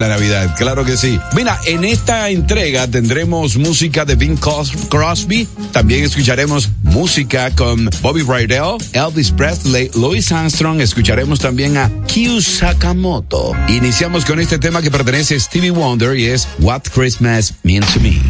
La Navidad, claro que sí. Mira, en esta entrega tendremos música de Bing Crosby, también escucharemos música con Bobby Rydell, Elvis Presley, Louis Armstrong, escucharemos también a Kyu Sakamoto. Iniciamos con este tema que pertenece a Stevie Wonder y es What Christmas Means to Me.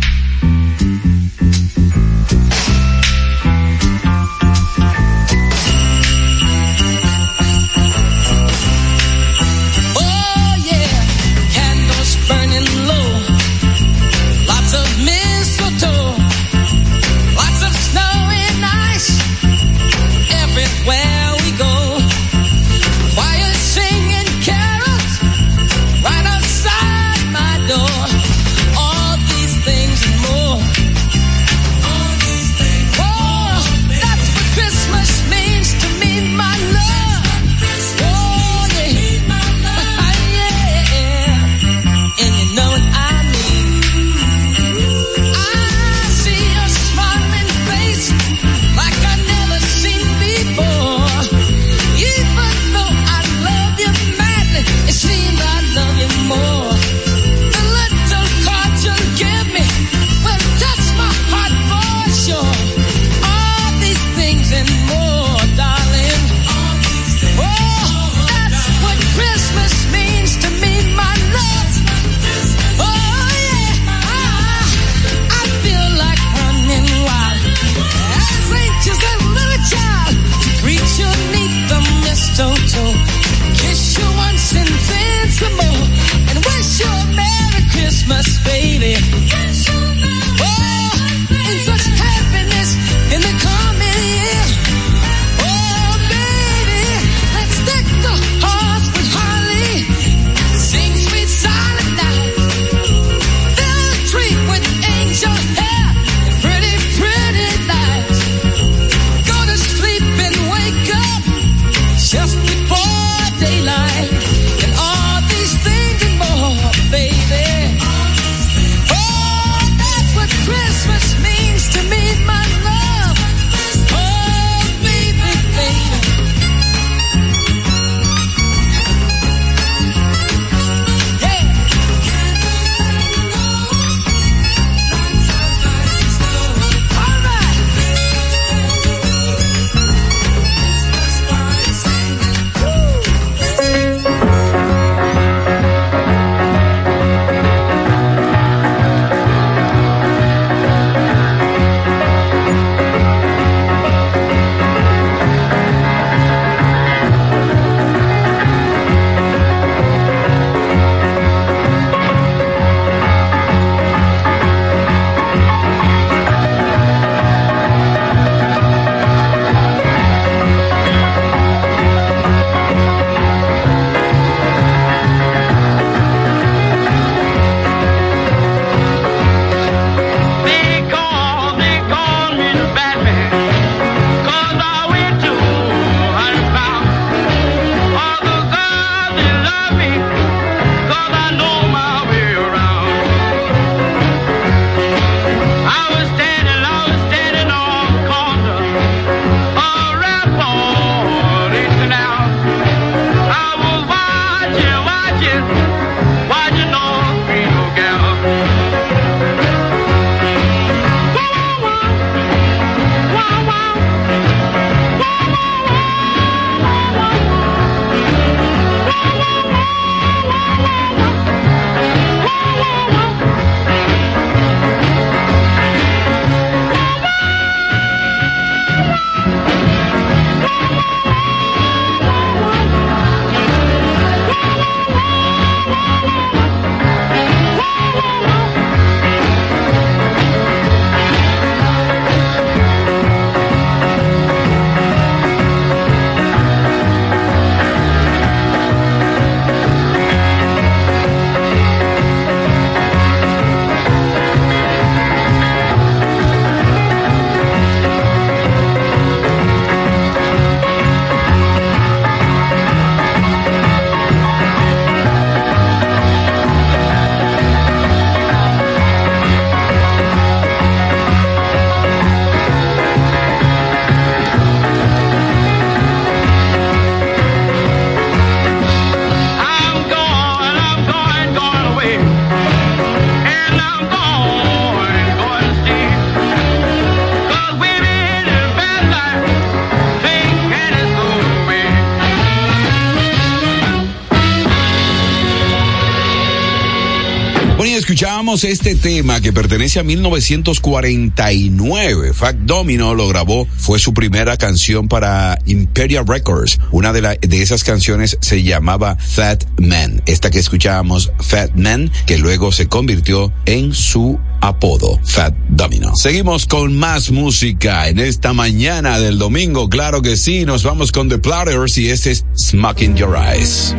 Este tema que pertenece a 1949. Fact Domino lo grabó, fue su primera canción para Imperial Records. Una de, la, de esas canciones se llamaba Fat Man. Esta que escuchábamos, Fat Man, que luego se convirtió en su apodo, Fat Domino. Seguimos con más música en esta mañana del domingo. Claro que sí, nos vamos con The Platters y este es Smoking Your Eyes.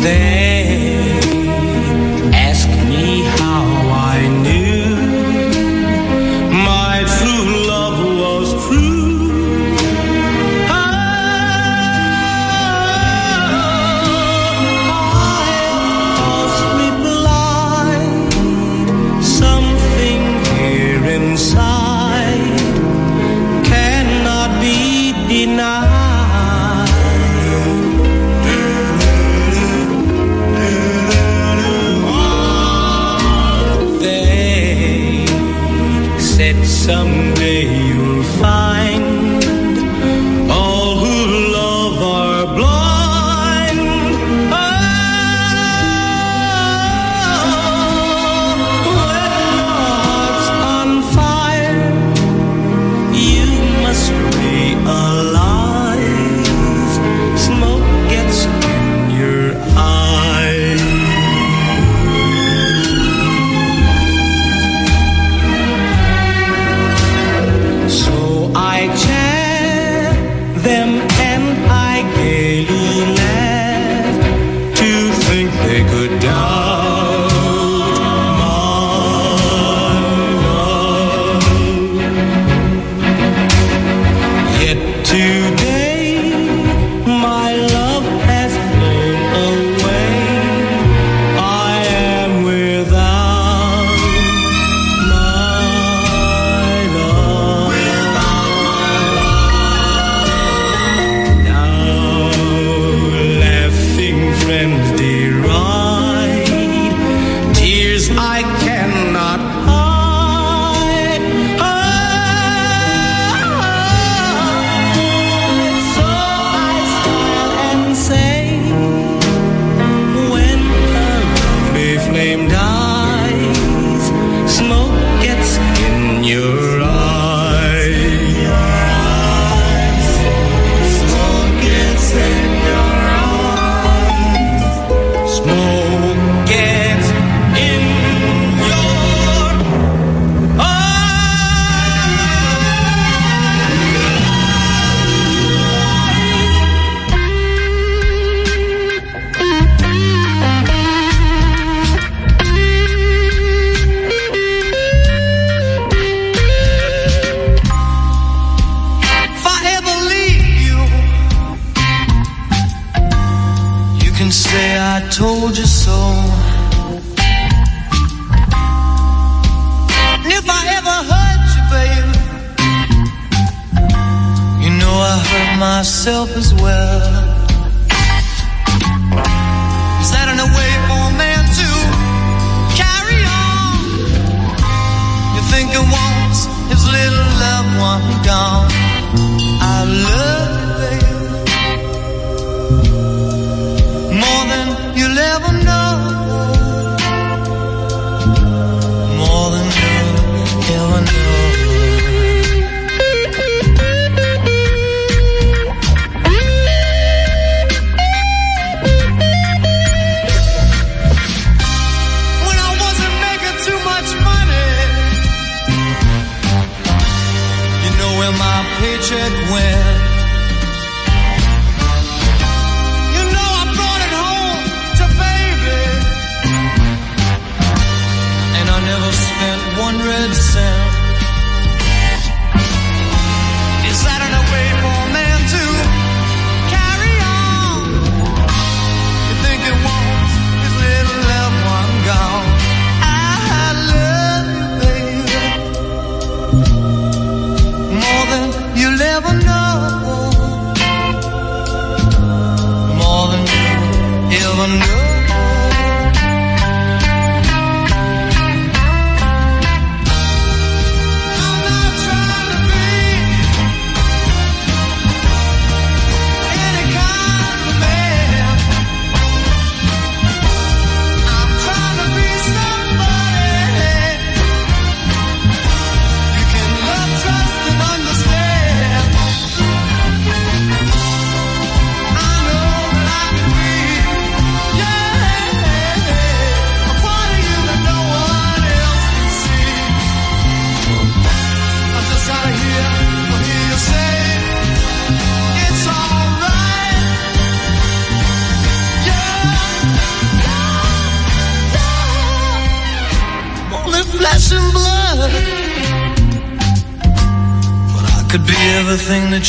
There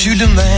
you to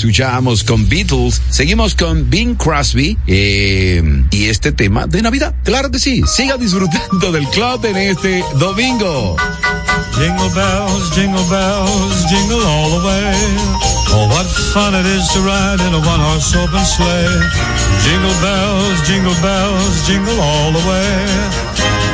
Escuchamos con Beatles, seguimos con Bing Crosby eh, y este tema de Navidad. Claro que sí, siga disfrutando del club en este domingo. Jingle bells, jingle bells, jingle all the way. Oh, what fun it is to ride in a one-horse open sleigh. Jingle bells, jingle bells, jingle all the way.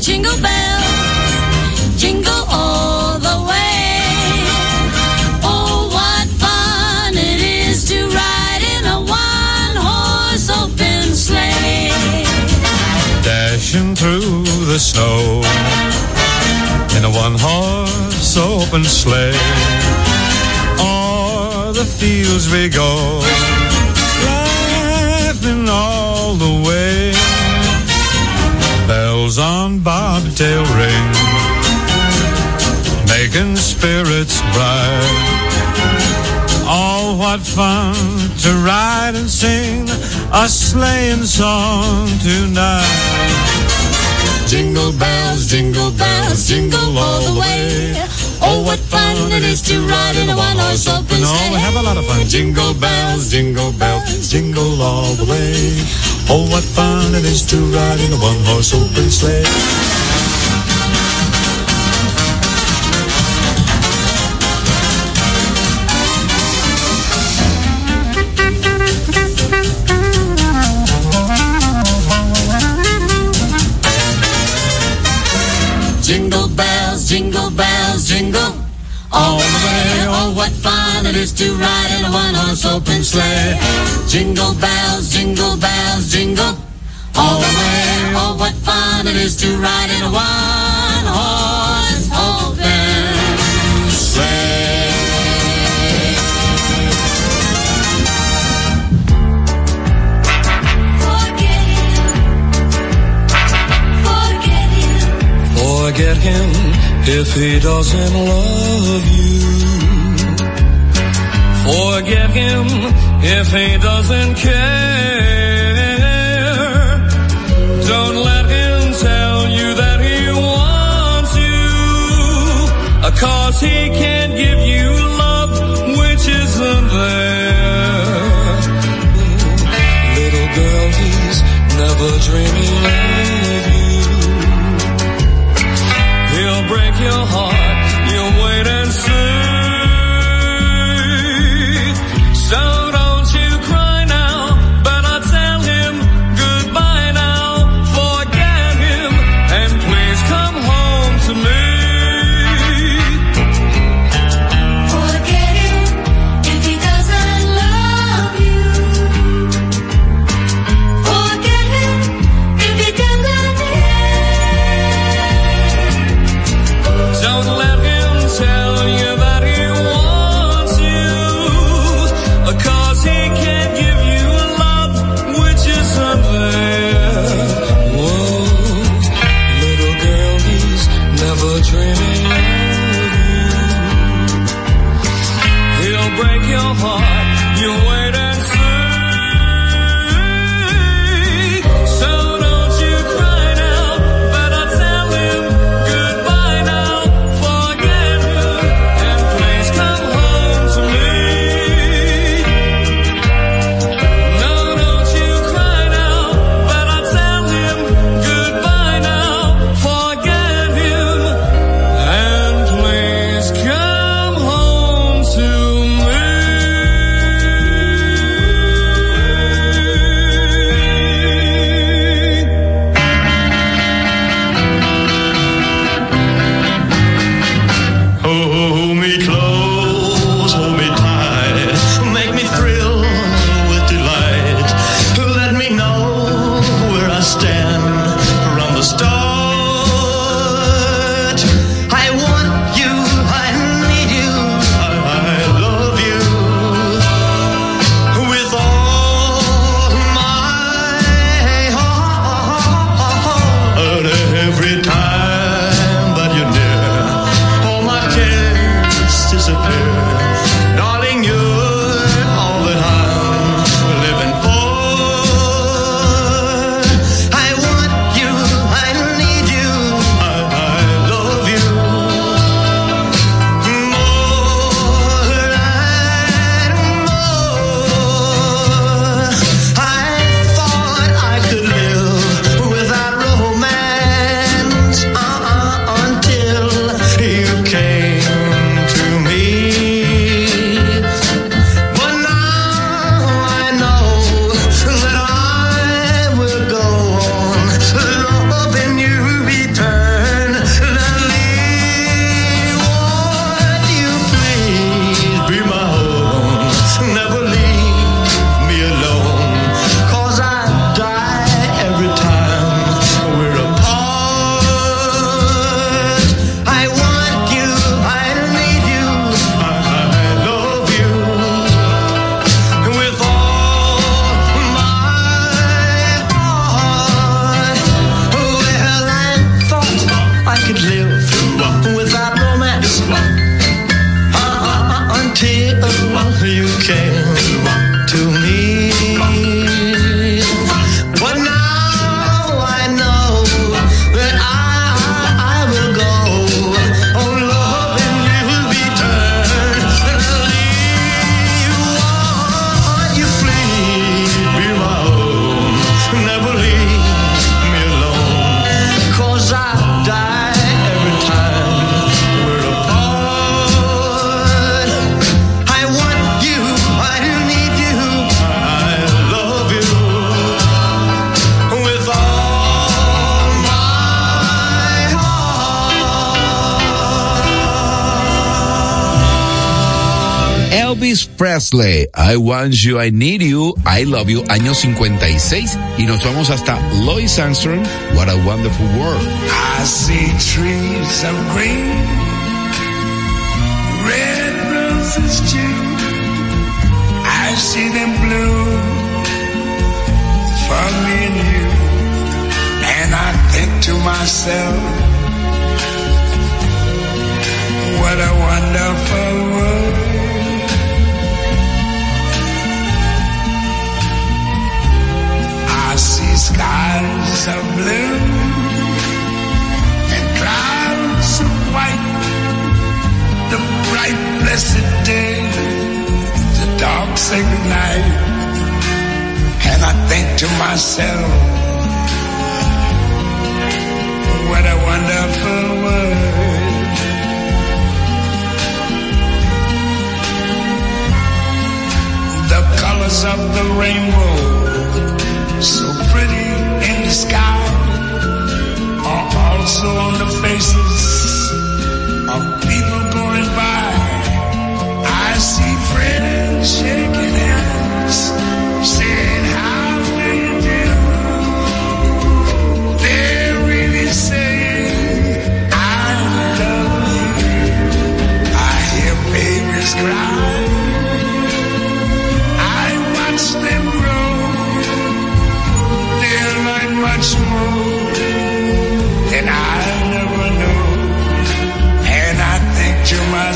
jingle bells, jingle all the way. Oh, what fun it is to ride in a one-horse open sleigh. Dashing through the snow in a one-horse open sleigh. O'er the fields we go, laughing all the way. Bells on bobtail ring, making spirits bright. Oh, what fun to ride and sing a sleighing song tonight. Jingle bells, jingle bells, jingle all the way. Oh, what fun it is to ride in a one-horse open Oh, we have a lot of fun. Jingle bells, jingle bells, jingle all the way. Oh, what fun it is to ride in a one-horse open sleigh. It is to ride in a one-horse open sleigh. Jingle bells, jingle bells, jingle all the way. Oh, what fun it is to ride in a one-horse open sleigh. Forget him. Forget him. Forget him if he doesn't love you. Forget him if he doesn't care. Don't let him tell you that he wants you. Cause he can't give you love which isn't there. Little girl, he's never dreaming Presley, I Want You, I Need You, I Love You, año 56. Y nos vamos hasta Louis Armstrong, What a Wonderful World. I see trees of green, red roses too. I see them bloom for me and you. And I think to myself, what a wonderful world. Skies of blue and clouds of white. The bright blessed day, the dark sacred night. And I think to myself, what a wonderful world. The colors of the rainbow, so the sky, are also on the faces of people going by. I see friends shaking hands,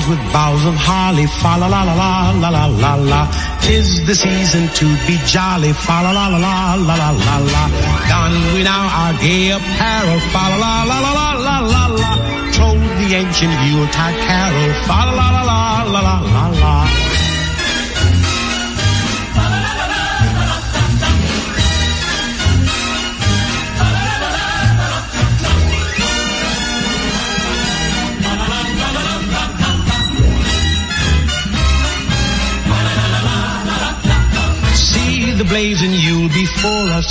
the with boughs of holly, fa la la la la la la la la. Tis the season to be jolly, fa la la la la la la la la. Don we now our gay apparel, fa la la la la la la la. Troll the ancient Yuletide carol, fa la la la la la la la. plays and you'll be for us.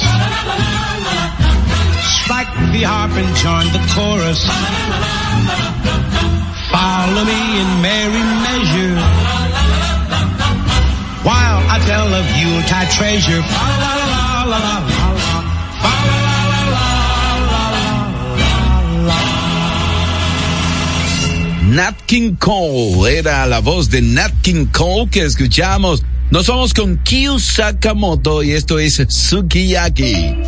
Strike the harp and join the chorus. Follow me in merry measure. While I tell of Yuletide treasure. Nat King Cole era la voz de Nat King Cole que escuchamos Nos vamos con Kyu Sakamoto y esto es Sukiyaki.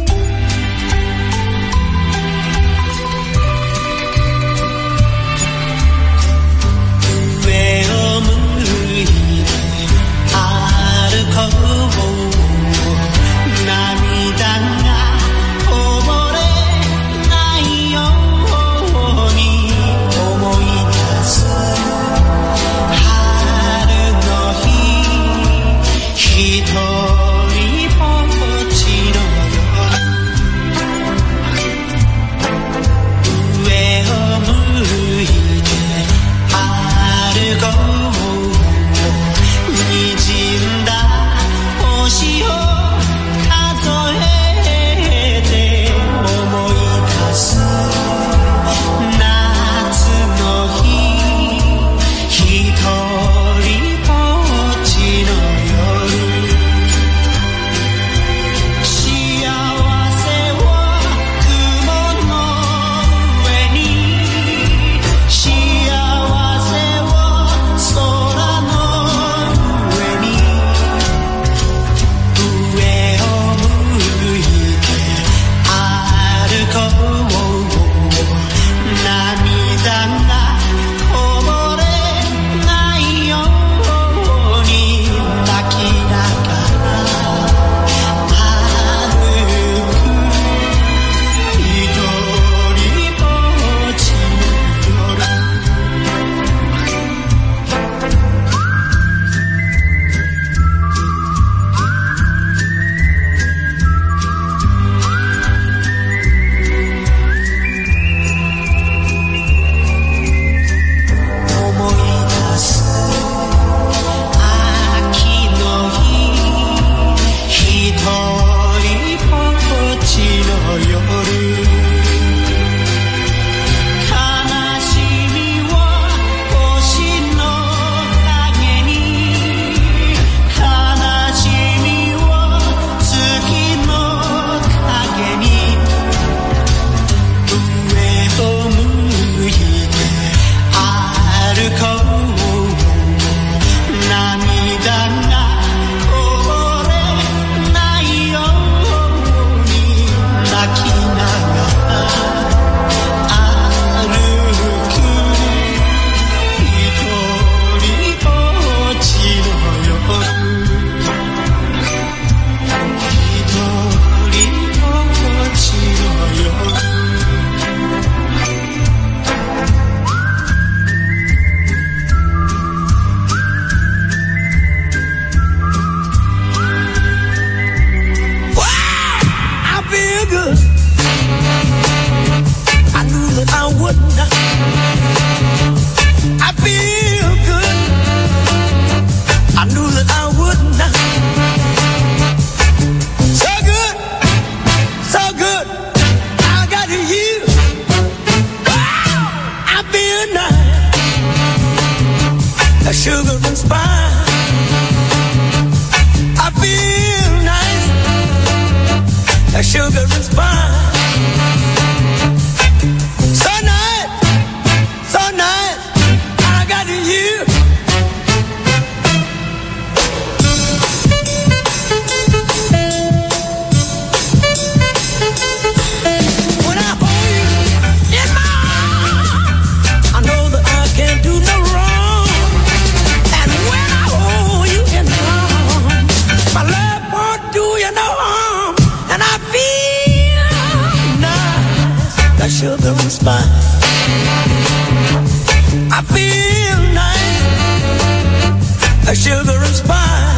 my shoulder and spine. I feel nice, a sugar and spine.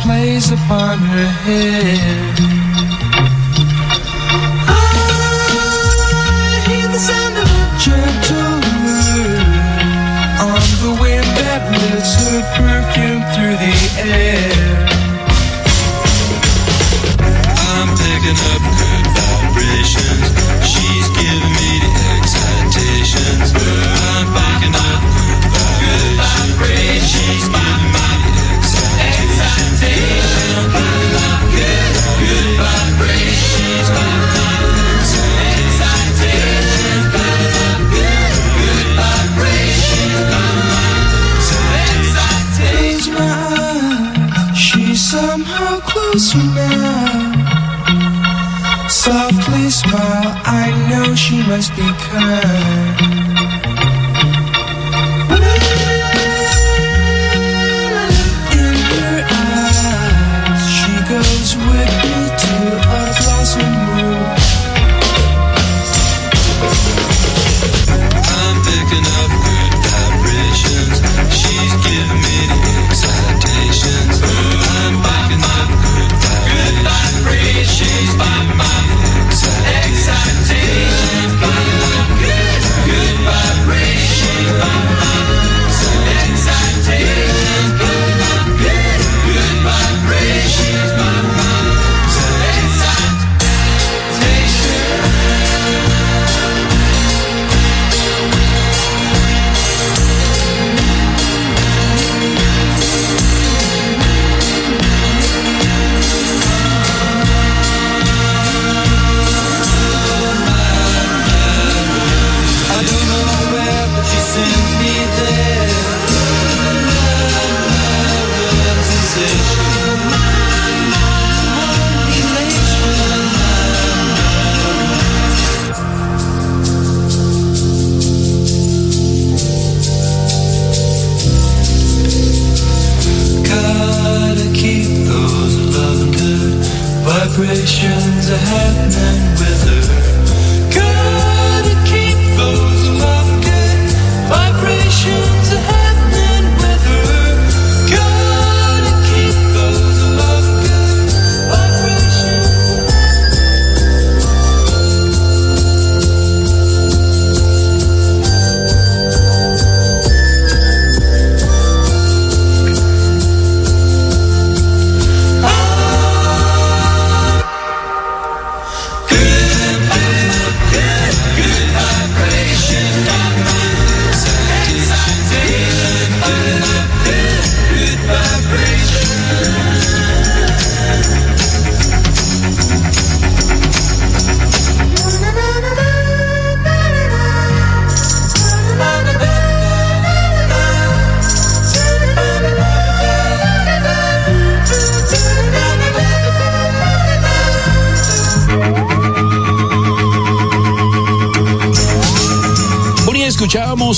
plays upon her head.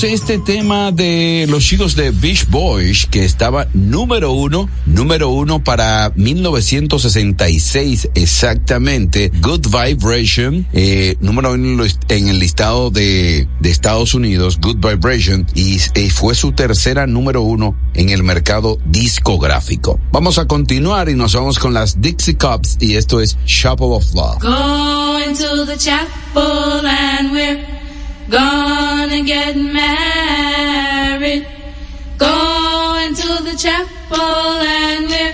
Este tema de los chicos de Beach Boys que estaba número uno, número uno para 1966 exactamente. Good Vibration, eh, número uno en el listado de, Estados Unidos, Good Vibration, y fue su tercera número uno en el mercado discográfico. Vamos a continuar y nos vamos con las Dixie Cups y esto es Chapel of Love. Going to the chapel and we're gonna get married. Going to the chapel and we're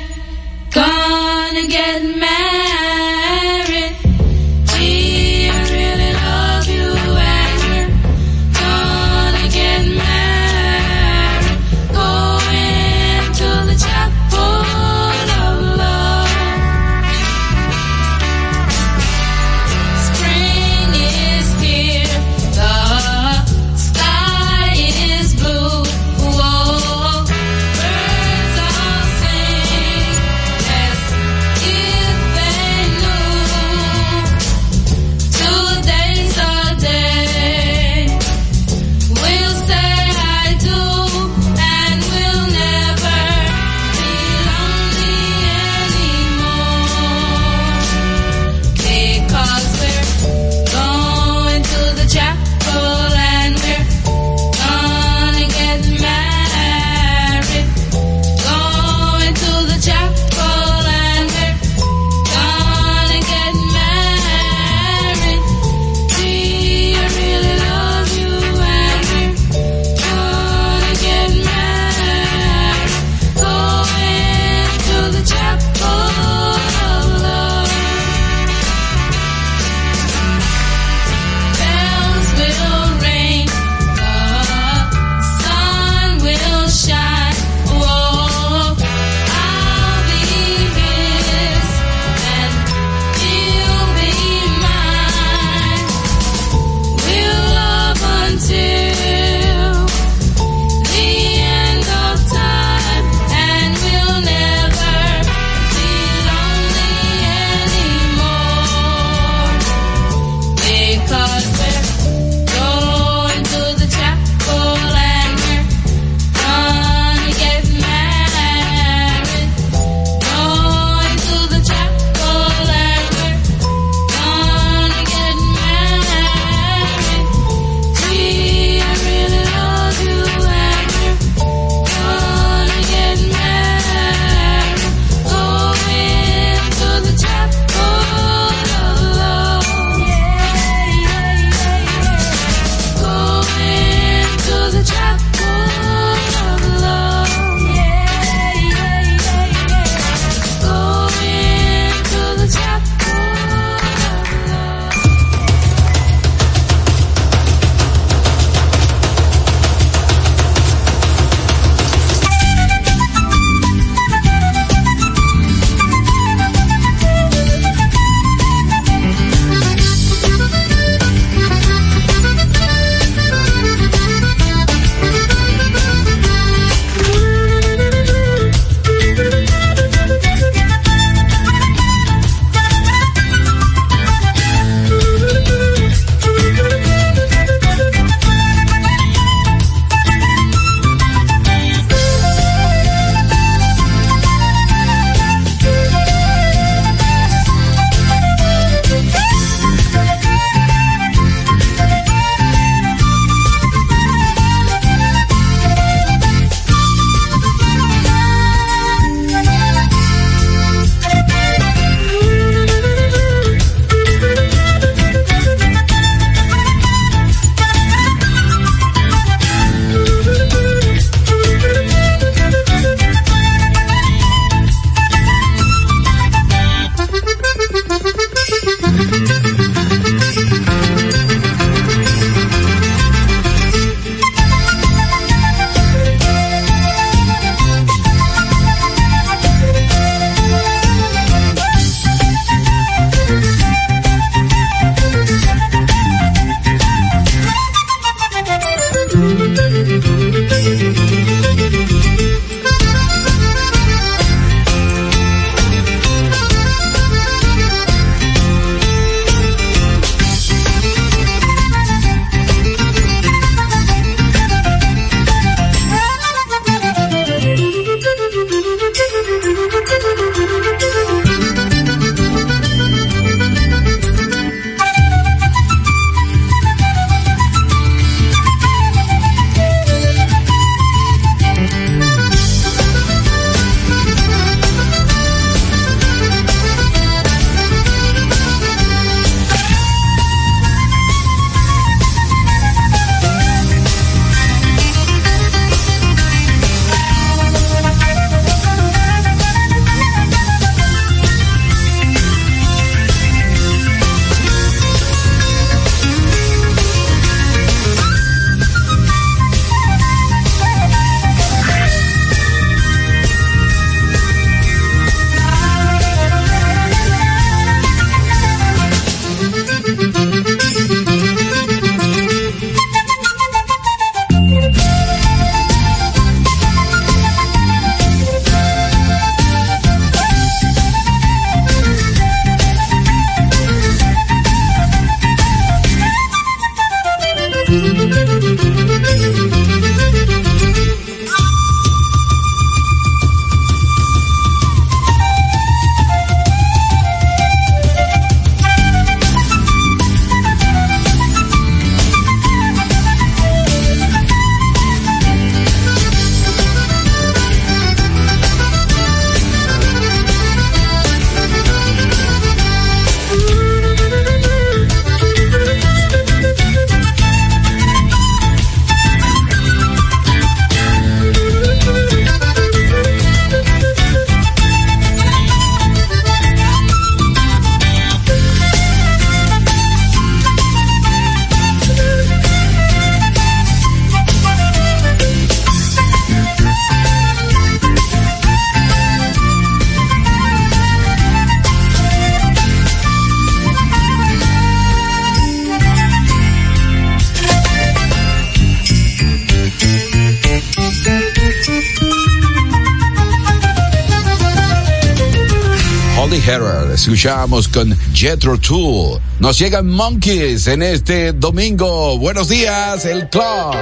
Escuchamos con Jetro Tool. Nos llegan Monkeys en este domingo. Buenos días, el club.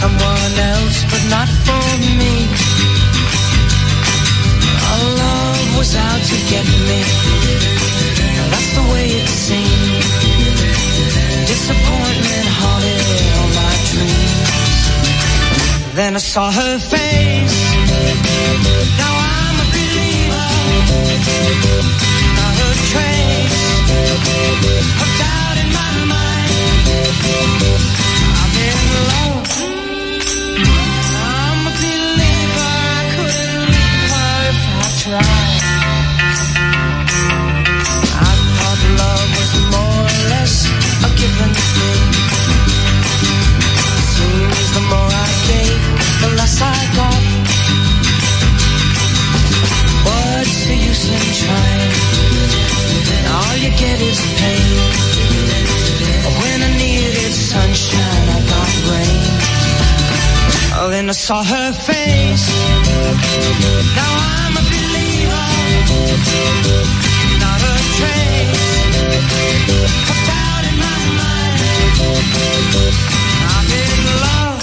someone else but not for me love was out to get me that's the way it seemed disappointment then I saw her face. Now I'm a believer. Not a trace get is pain. When I needed sunshine, I got rain. Oh, then I saw her face. Now I'm a believer. Not a trace of doubt in my mind. I'm in love.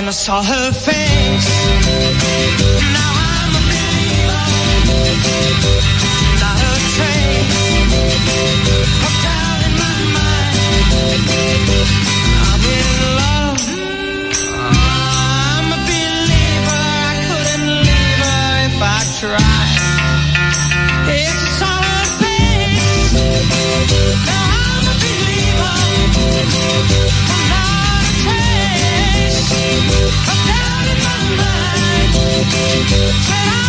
Then I saw her face. Now I'm a believer. Can I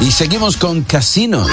Y seguimos con casinos.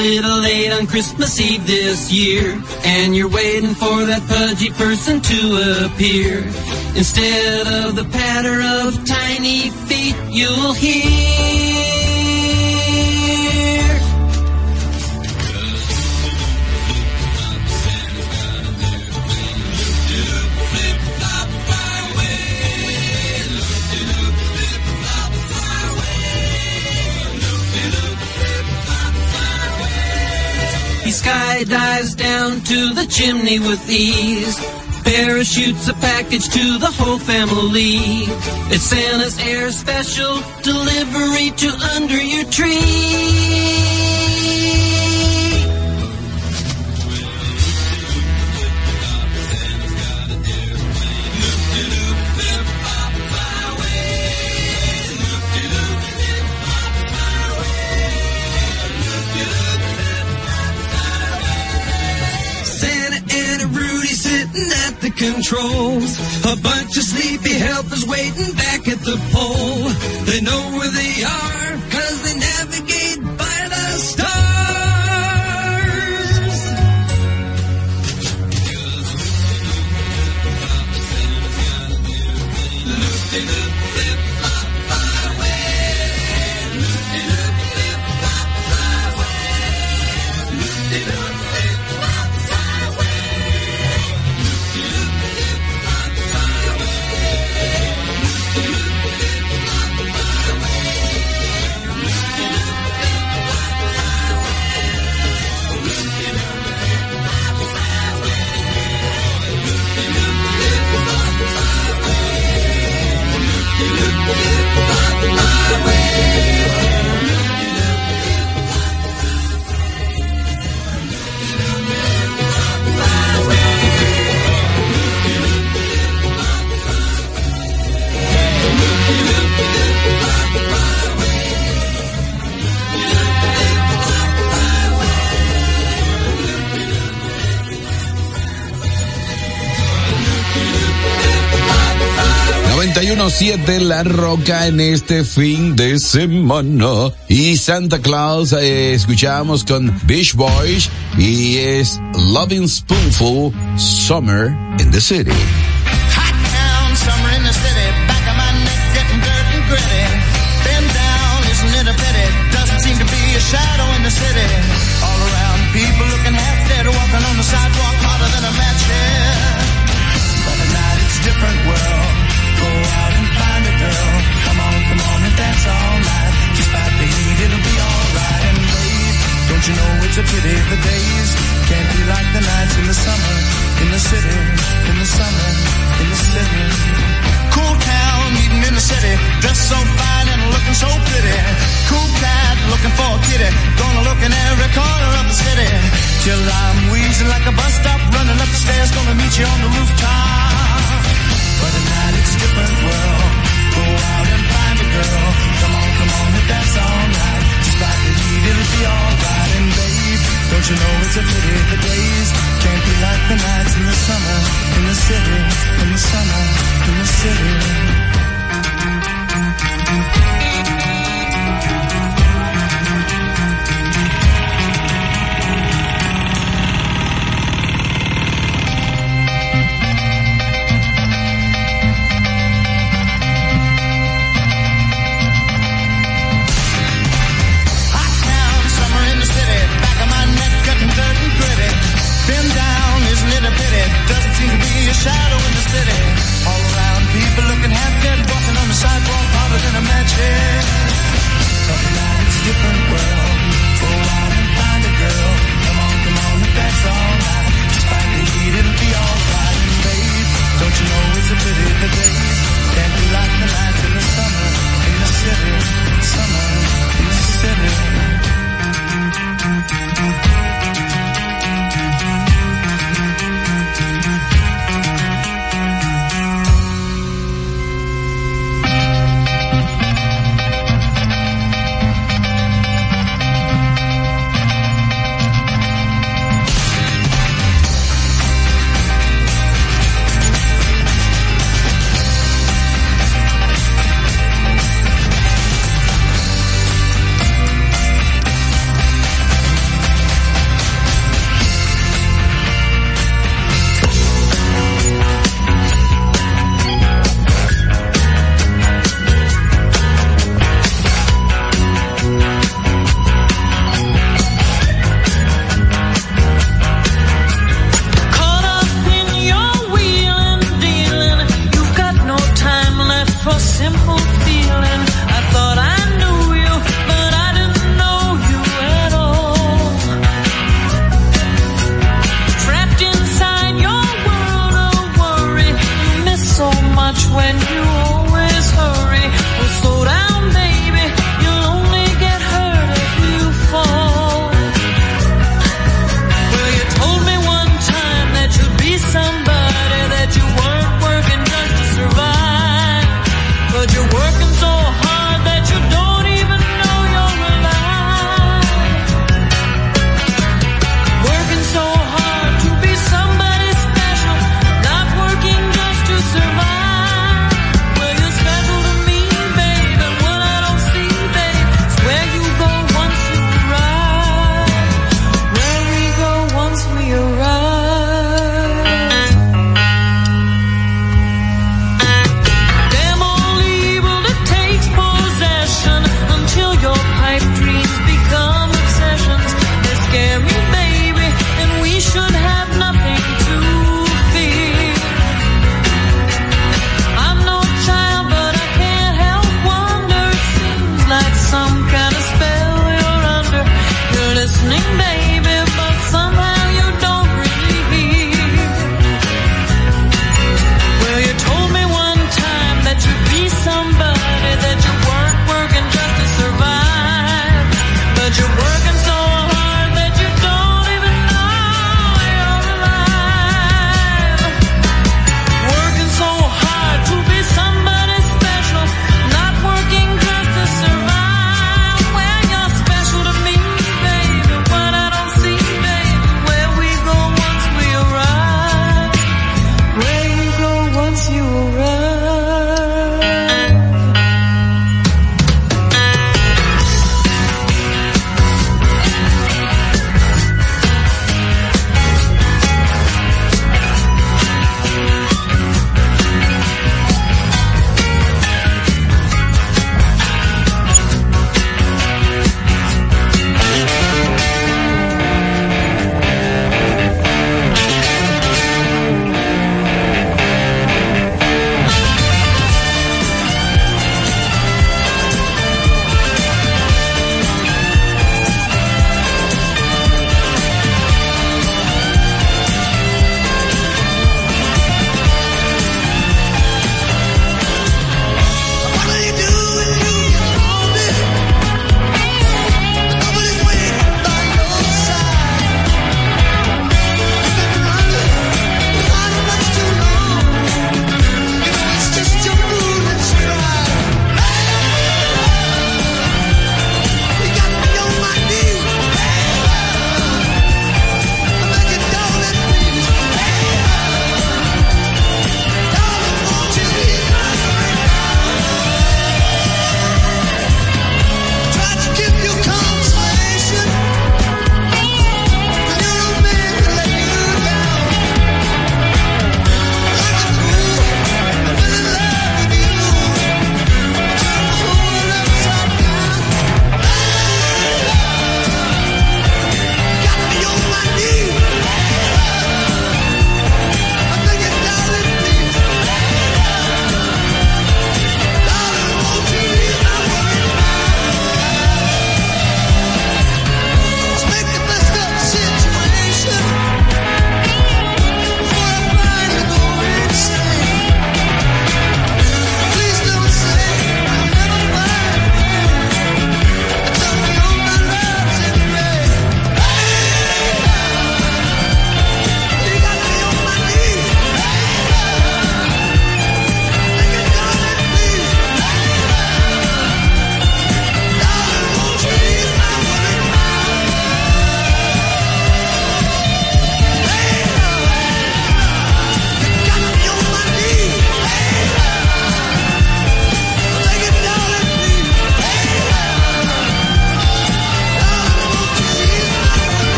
little late on Christmas Eve this year, and you're waiting for that pudgy person to appear. Instead of the patter of tiny feet, you'll hear. guy dives down to the chimney with ease. Parachutes a package to the whole family. It's Santa's Air Special delivery to under your tree. controls. A bunch of sleepy helpers waiting back at the pole. They know where they are 917 La Roca en este fin de semana. Y Santa Claus eh, escuchamos con Beach Boys y es Loving Spoonful Summer in the City. meet you on the rooftop. But tonight it's a different world. Go out and find a girl. Come on, come on, if that's alright. Just like the heat, it'll be alright. And babe, don't you know it's a pity the days can't be like the nights in the summer, in the city, in the summer, in the city.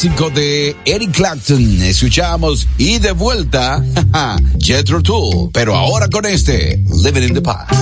De Eric Clapton. Escuchamos y de vuelta, Jethro Tull. Pero ahora con este, Living in the Past.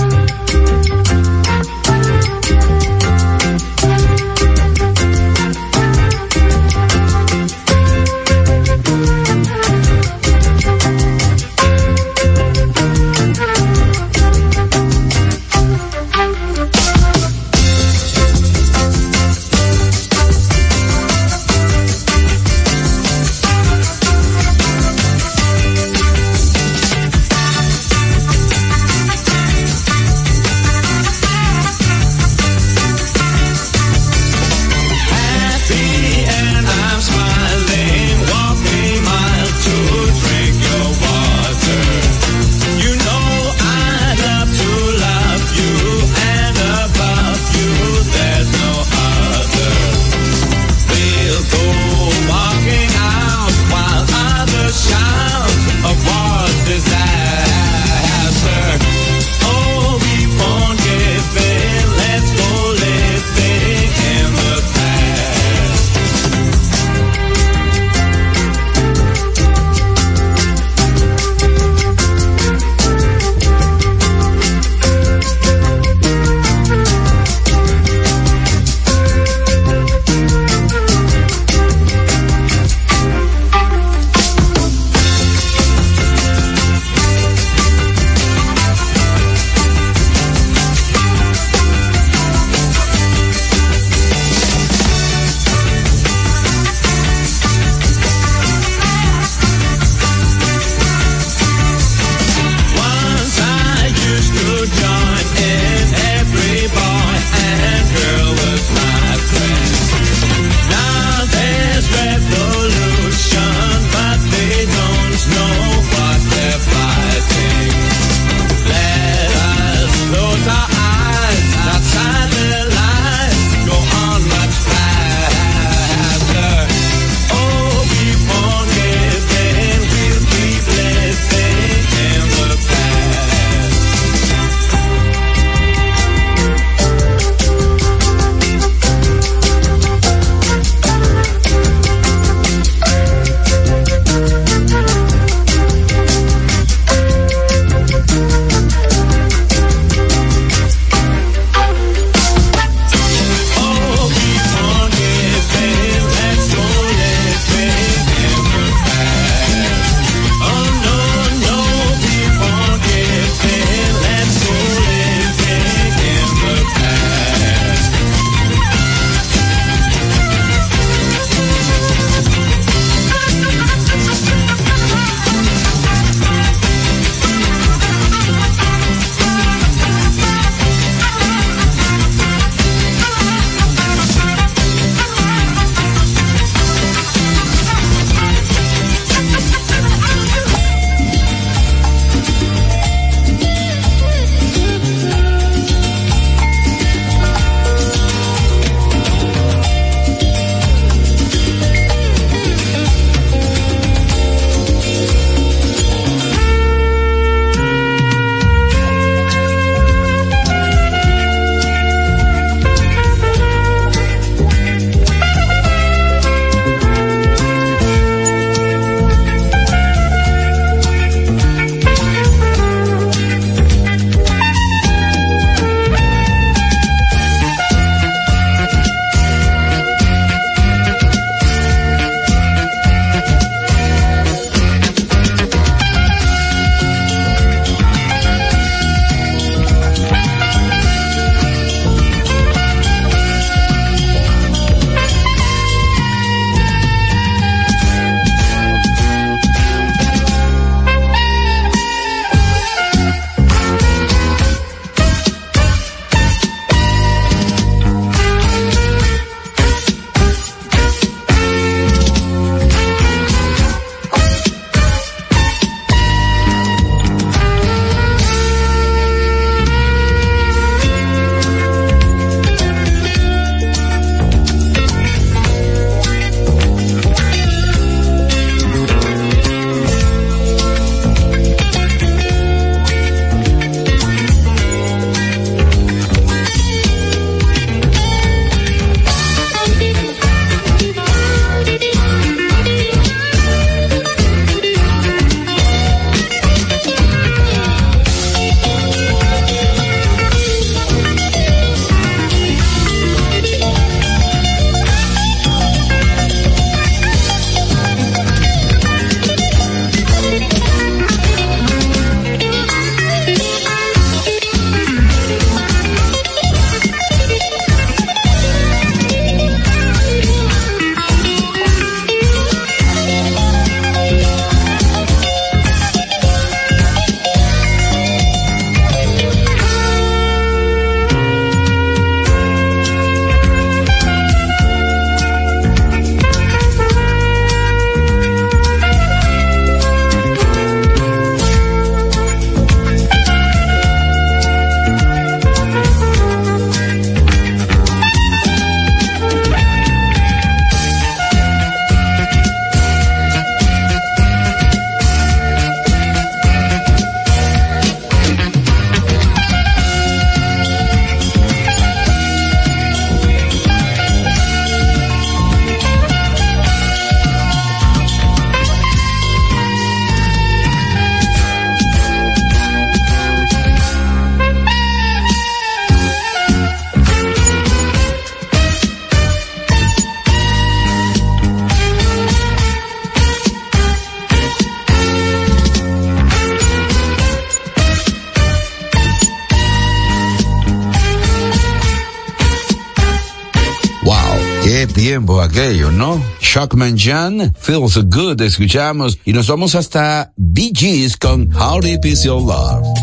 Shockman John, Feels Good, escuchamos y nos vamos hasta Bee Gees con How Deep Is Your Love.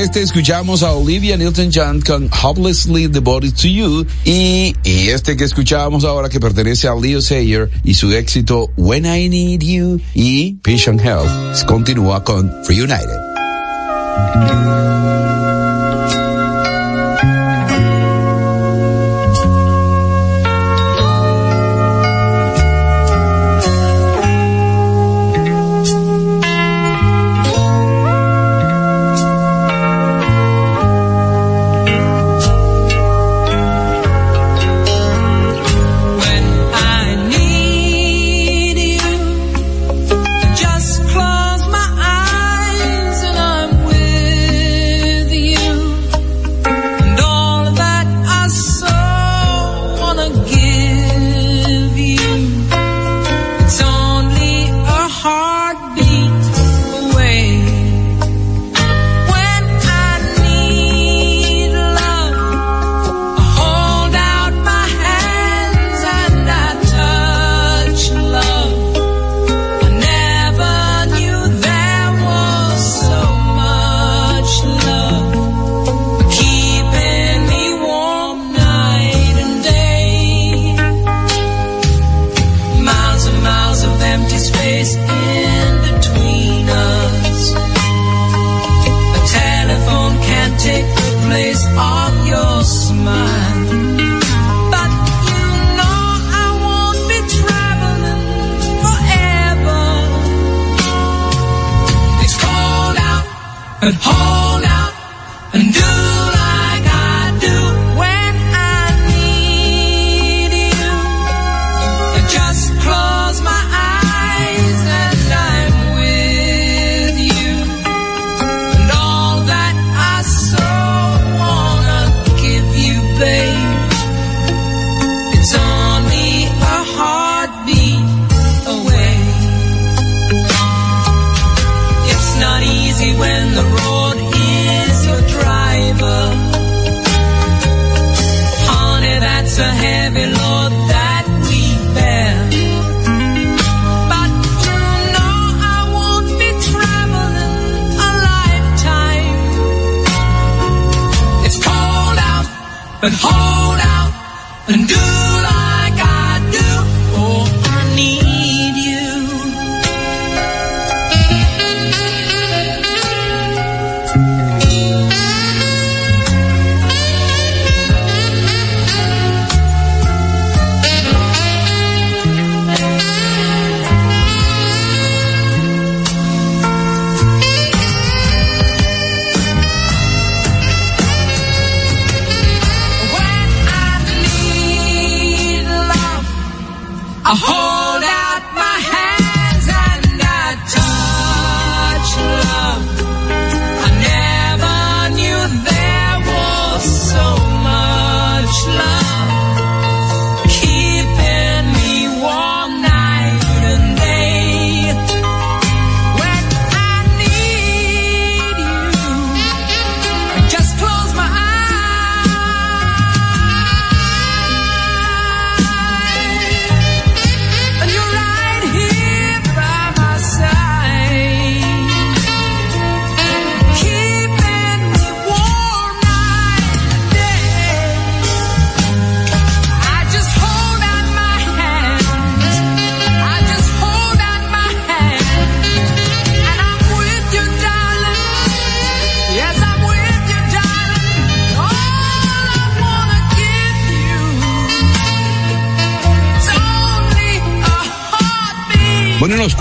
Este escuchamos a Olivia Newton-John con Hopelessly Devoted to You y, y este que escuchábamos ahora que pertenece a Leo Sayer y su éxito When I Need You y and Health continúa con Free United.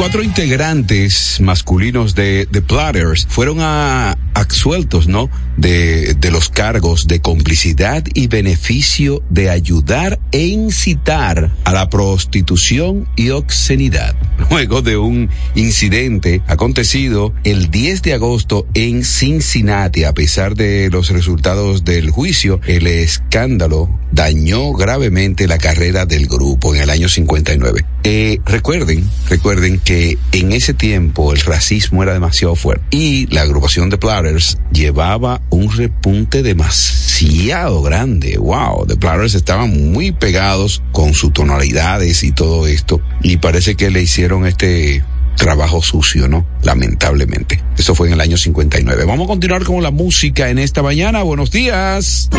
Cuatro integrantes masculinos de The Platters fueron a, absueltos, ¿no? De, de los cargos de complicidad y beneficio de ayudar e incitar a la prostitución y obscenidad. Luego de un incidente acontecido el 10 de agosto en Cincinnati, a pesar de los resultados del juicio, el escándalo dañó gravemente la carrera del grupo en el año 59. Eh, recuerden, recuerden que en ese tiempo el racismo era demasiado fuerte y la agrupación de Platters llevaba un repunte demasiado grande. Wow, The Platters estaban muy pegados con sus tonalidades y todo esto y parece que le hicieron este trabajo sucio, ¿no? Lamentablemente. Eso fue en el año 59. Vamos a continuar con la música en esta mañana. Buenos días.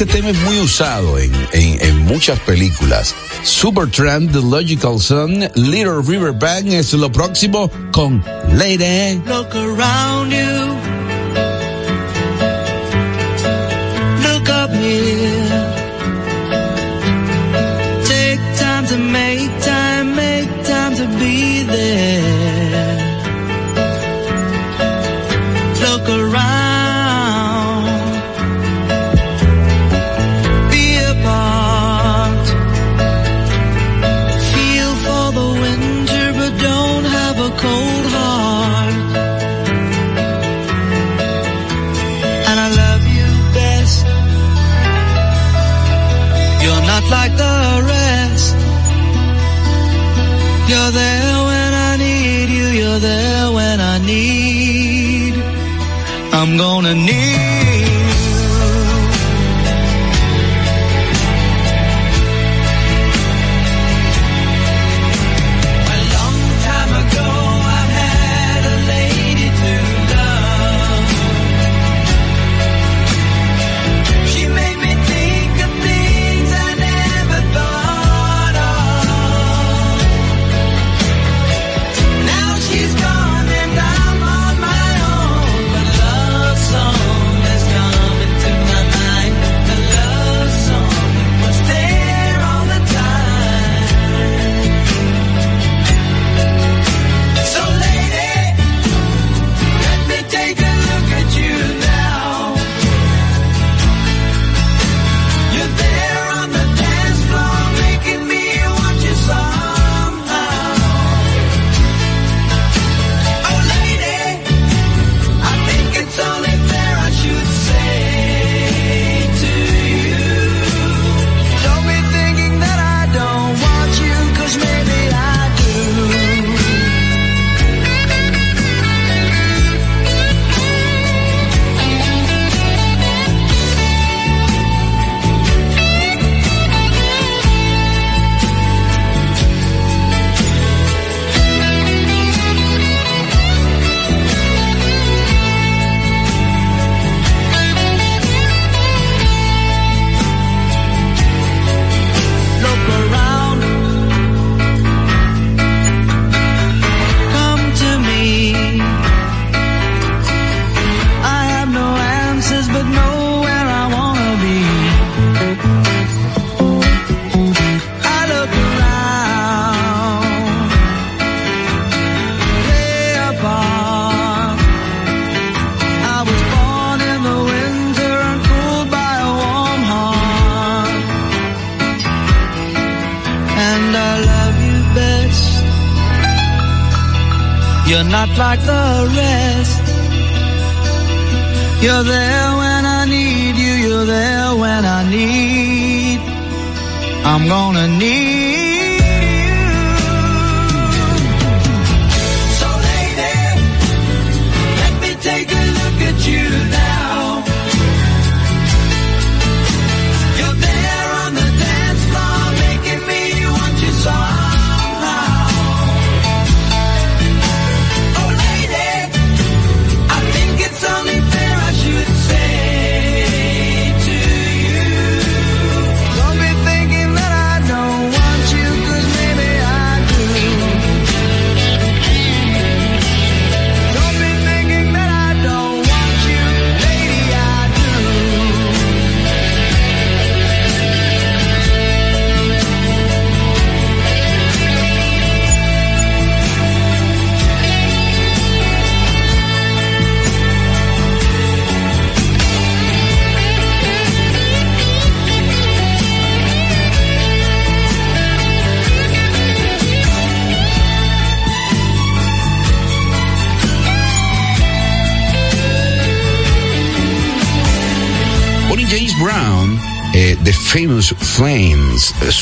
este tema es muy usado en, en, muchas películas. Supertramp, The Logical Sun, Little River Band es lo próximo con Lady. Look around you. the knee.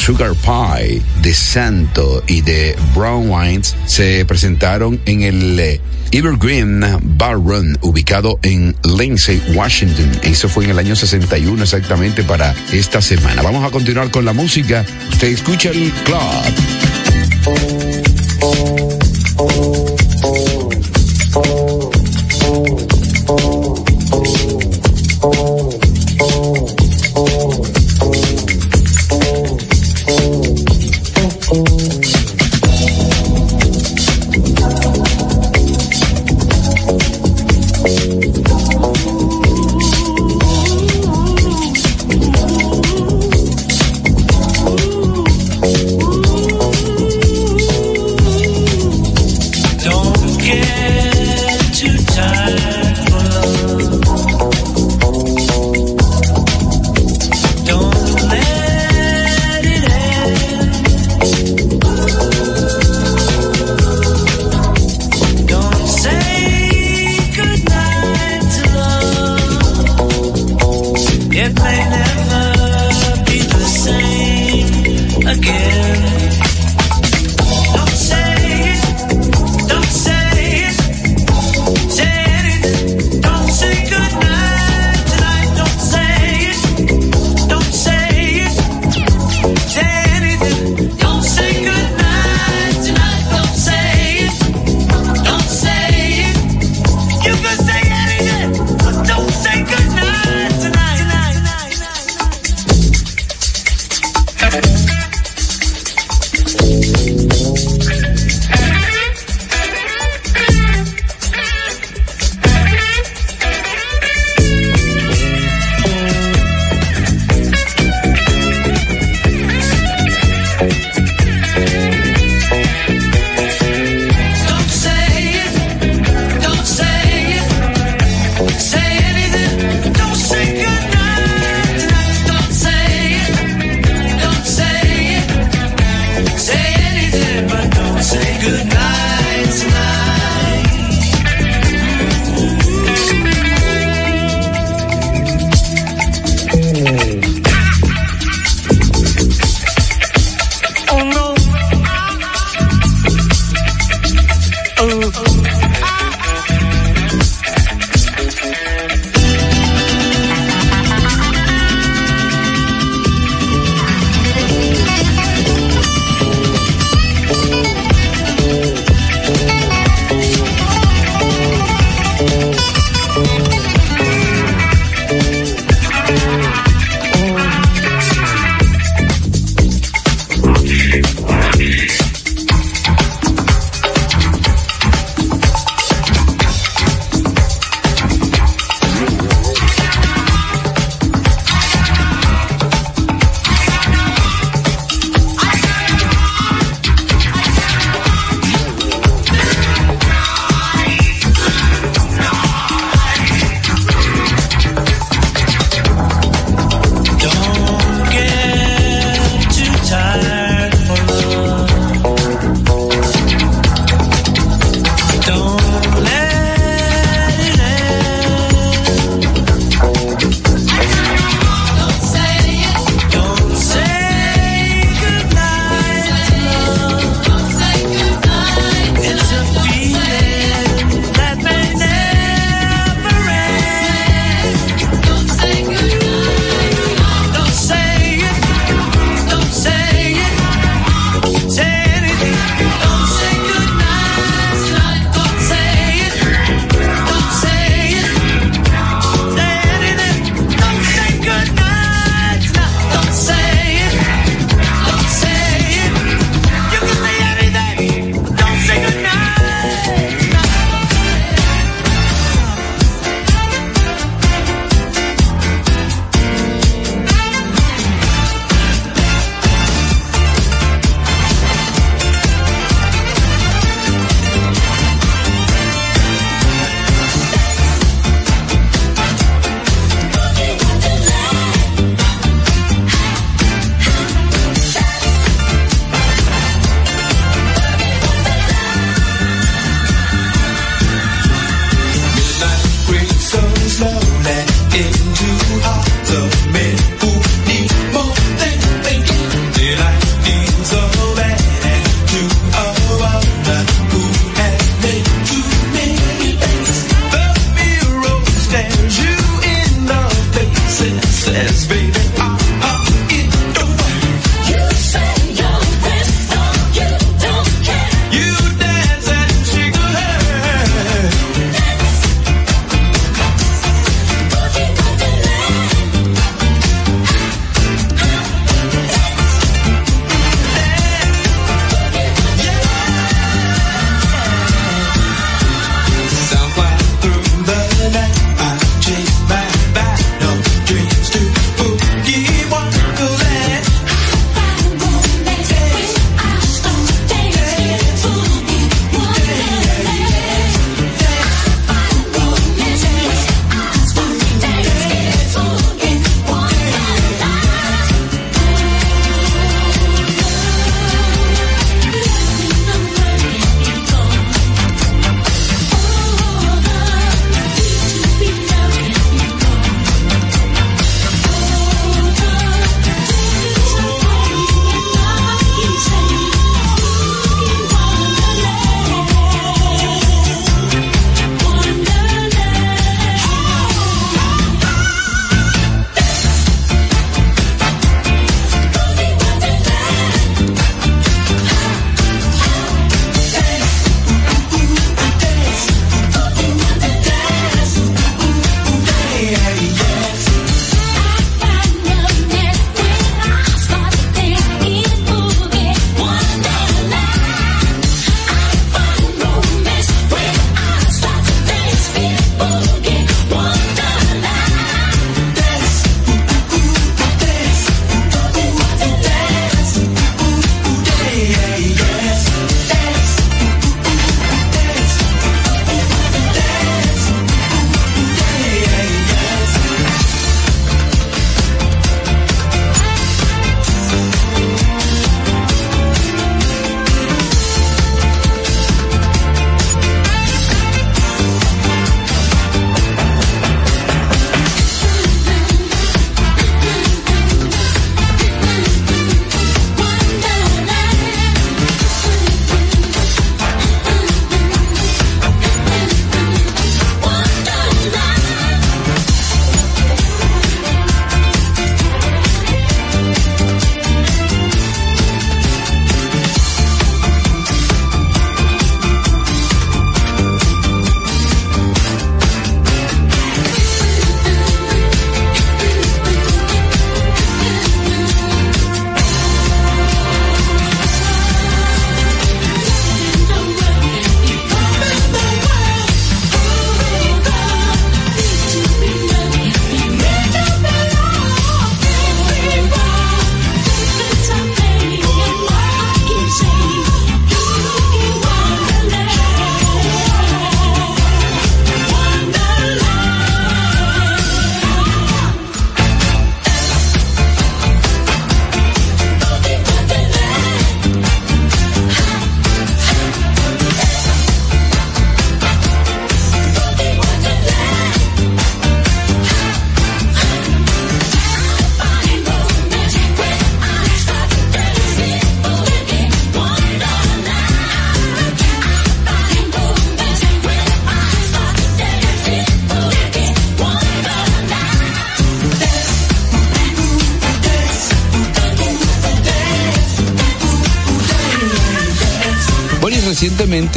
Sugar Pie, de Santo y de Brown Wines se presentaron en el eh, Evergreen Bar Run, ubicado en Lindsay, Washington. Eso fue en el año 61 exactamente para esta semana. Vamos a continuar con la música. Usted escucha el club.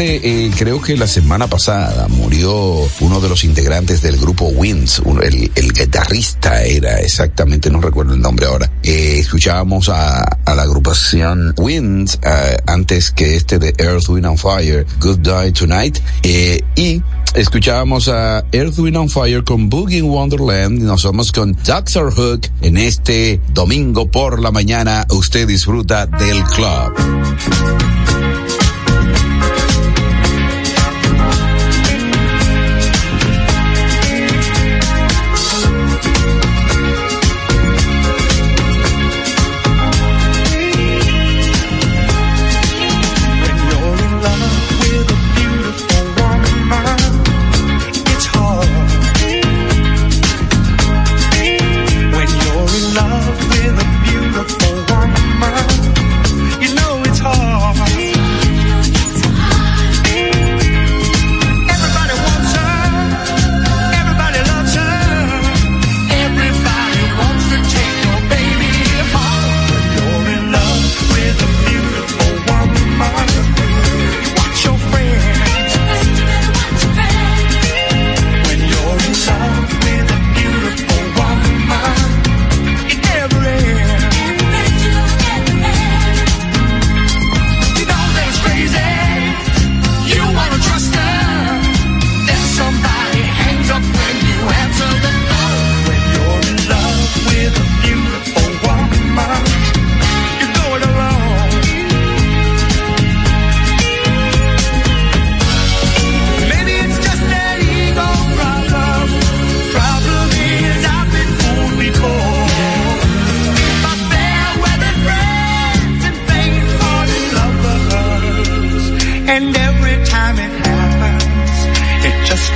Eh, creo que la semana pasada, murió uno de los integrantes del grupo Wins, un- el, el guitarrista era exactamente, no recuerdo el nombre ahora. Eh, escuchábamos a, a la agrupación Wins eh, antes que este de Earth, Wind and Fire, Good Die Tonight, eh, y escuchábamos a Earth, Wind and Fire con Boogie Wonderland y nos vamos con Dr. Hook en este domingo por la mañana. Usted disfruta del club.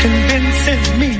Convinces me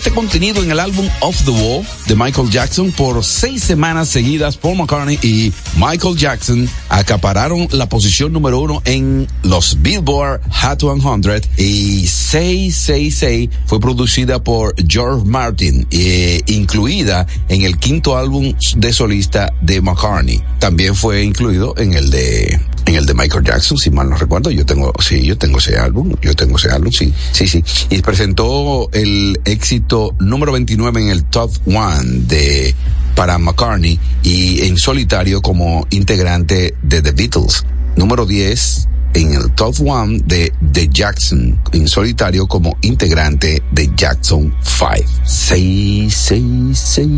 este contenido en el álbum Off the Wall de Michael Jackson. Por seis semanas seguidas, Paul McCartney y Michael Jackson acapararon la posición número uno en los Billboard Hot 100 y 666 fue producida por George Martin, eh, incluida en el quinto álbum de solista de McCartney. También fue incluido en el de en el de Michael Jackson, si mal no recuerdo, yo tengo, sí, yo tengo ese álbum, yo tengo ese álbum, sí, sí, sí. Y presentó el éxito número 29 en el Top One de para McCartney y en solitario como integrante de The Beatles. Número 10 en el Top One de The Jackson en solitario como integrante de Jackson 5. 6, 6, 6.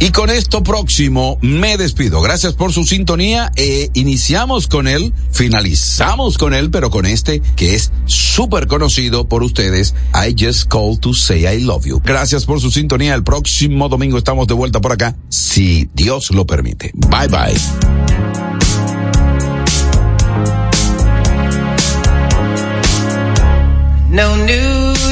Y con esto próximo me despido. Gracias por su sintonía. Eh, iniciamos con él, finalizamos con él, pero con este que es súper conocido por ustedes. I just called to say I love you. Gracias por su sintonía. El próximo domingo estamos de vuelta por acá, si Dios lo permite. Bye bye. No news.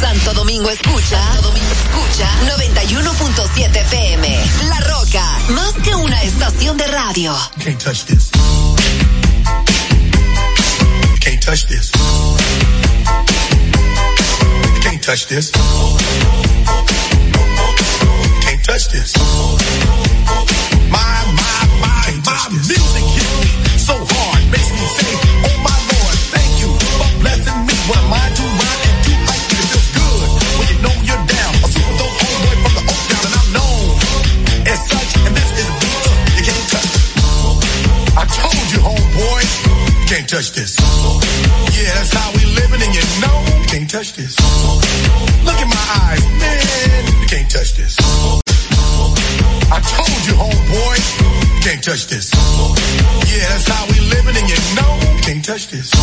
Santo Domingo escucha. Santo Domingo escucha 91.7 FM. La Roca, más que una estación de radio. Can't touch this. Can't touch this. Can't touch this. touch this.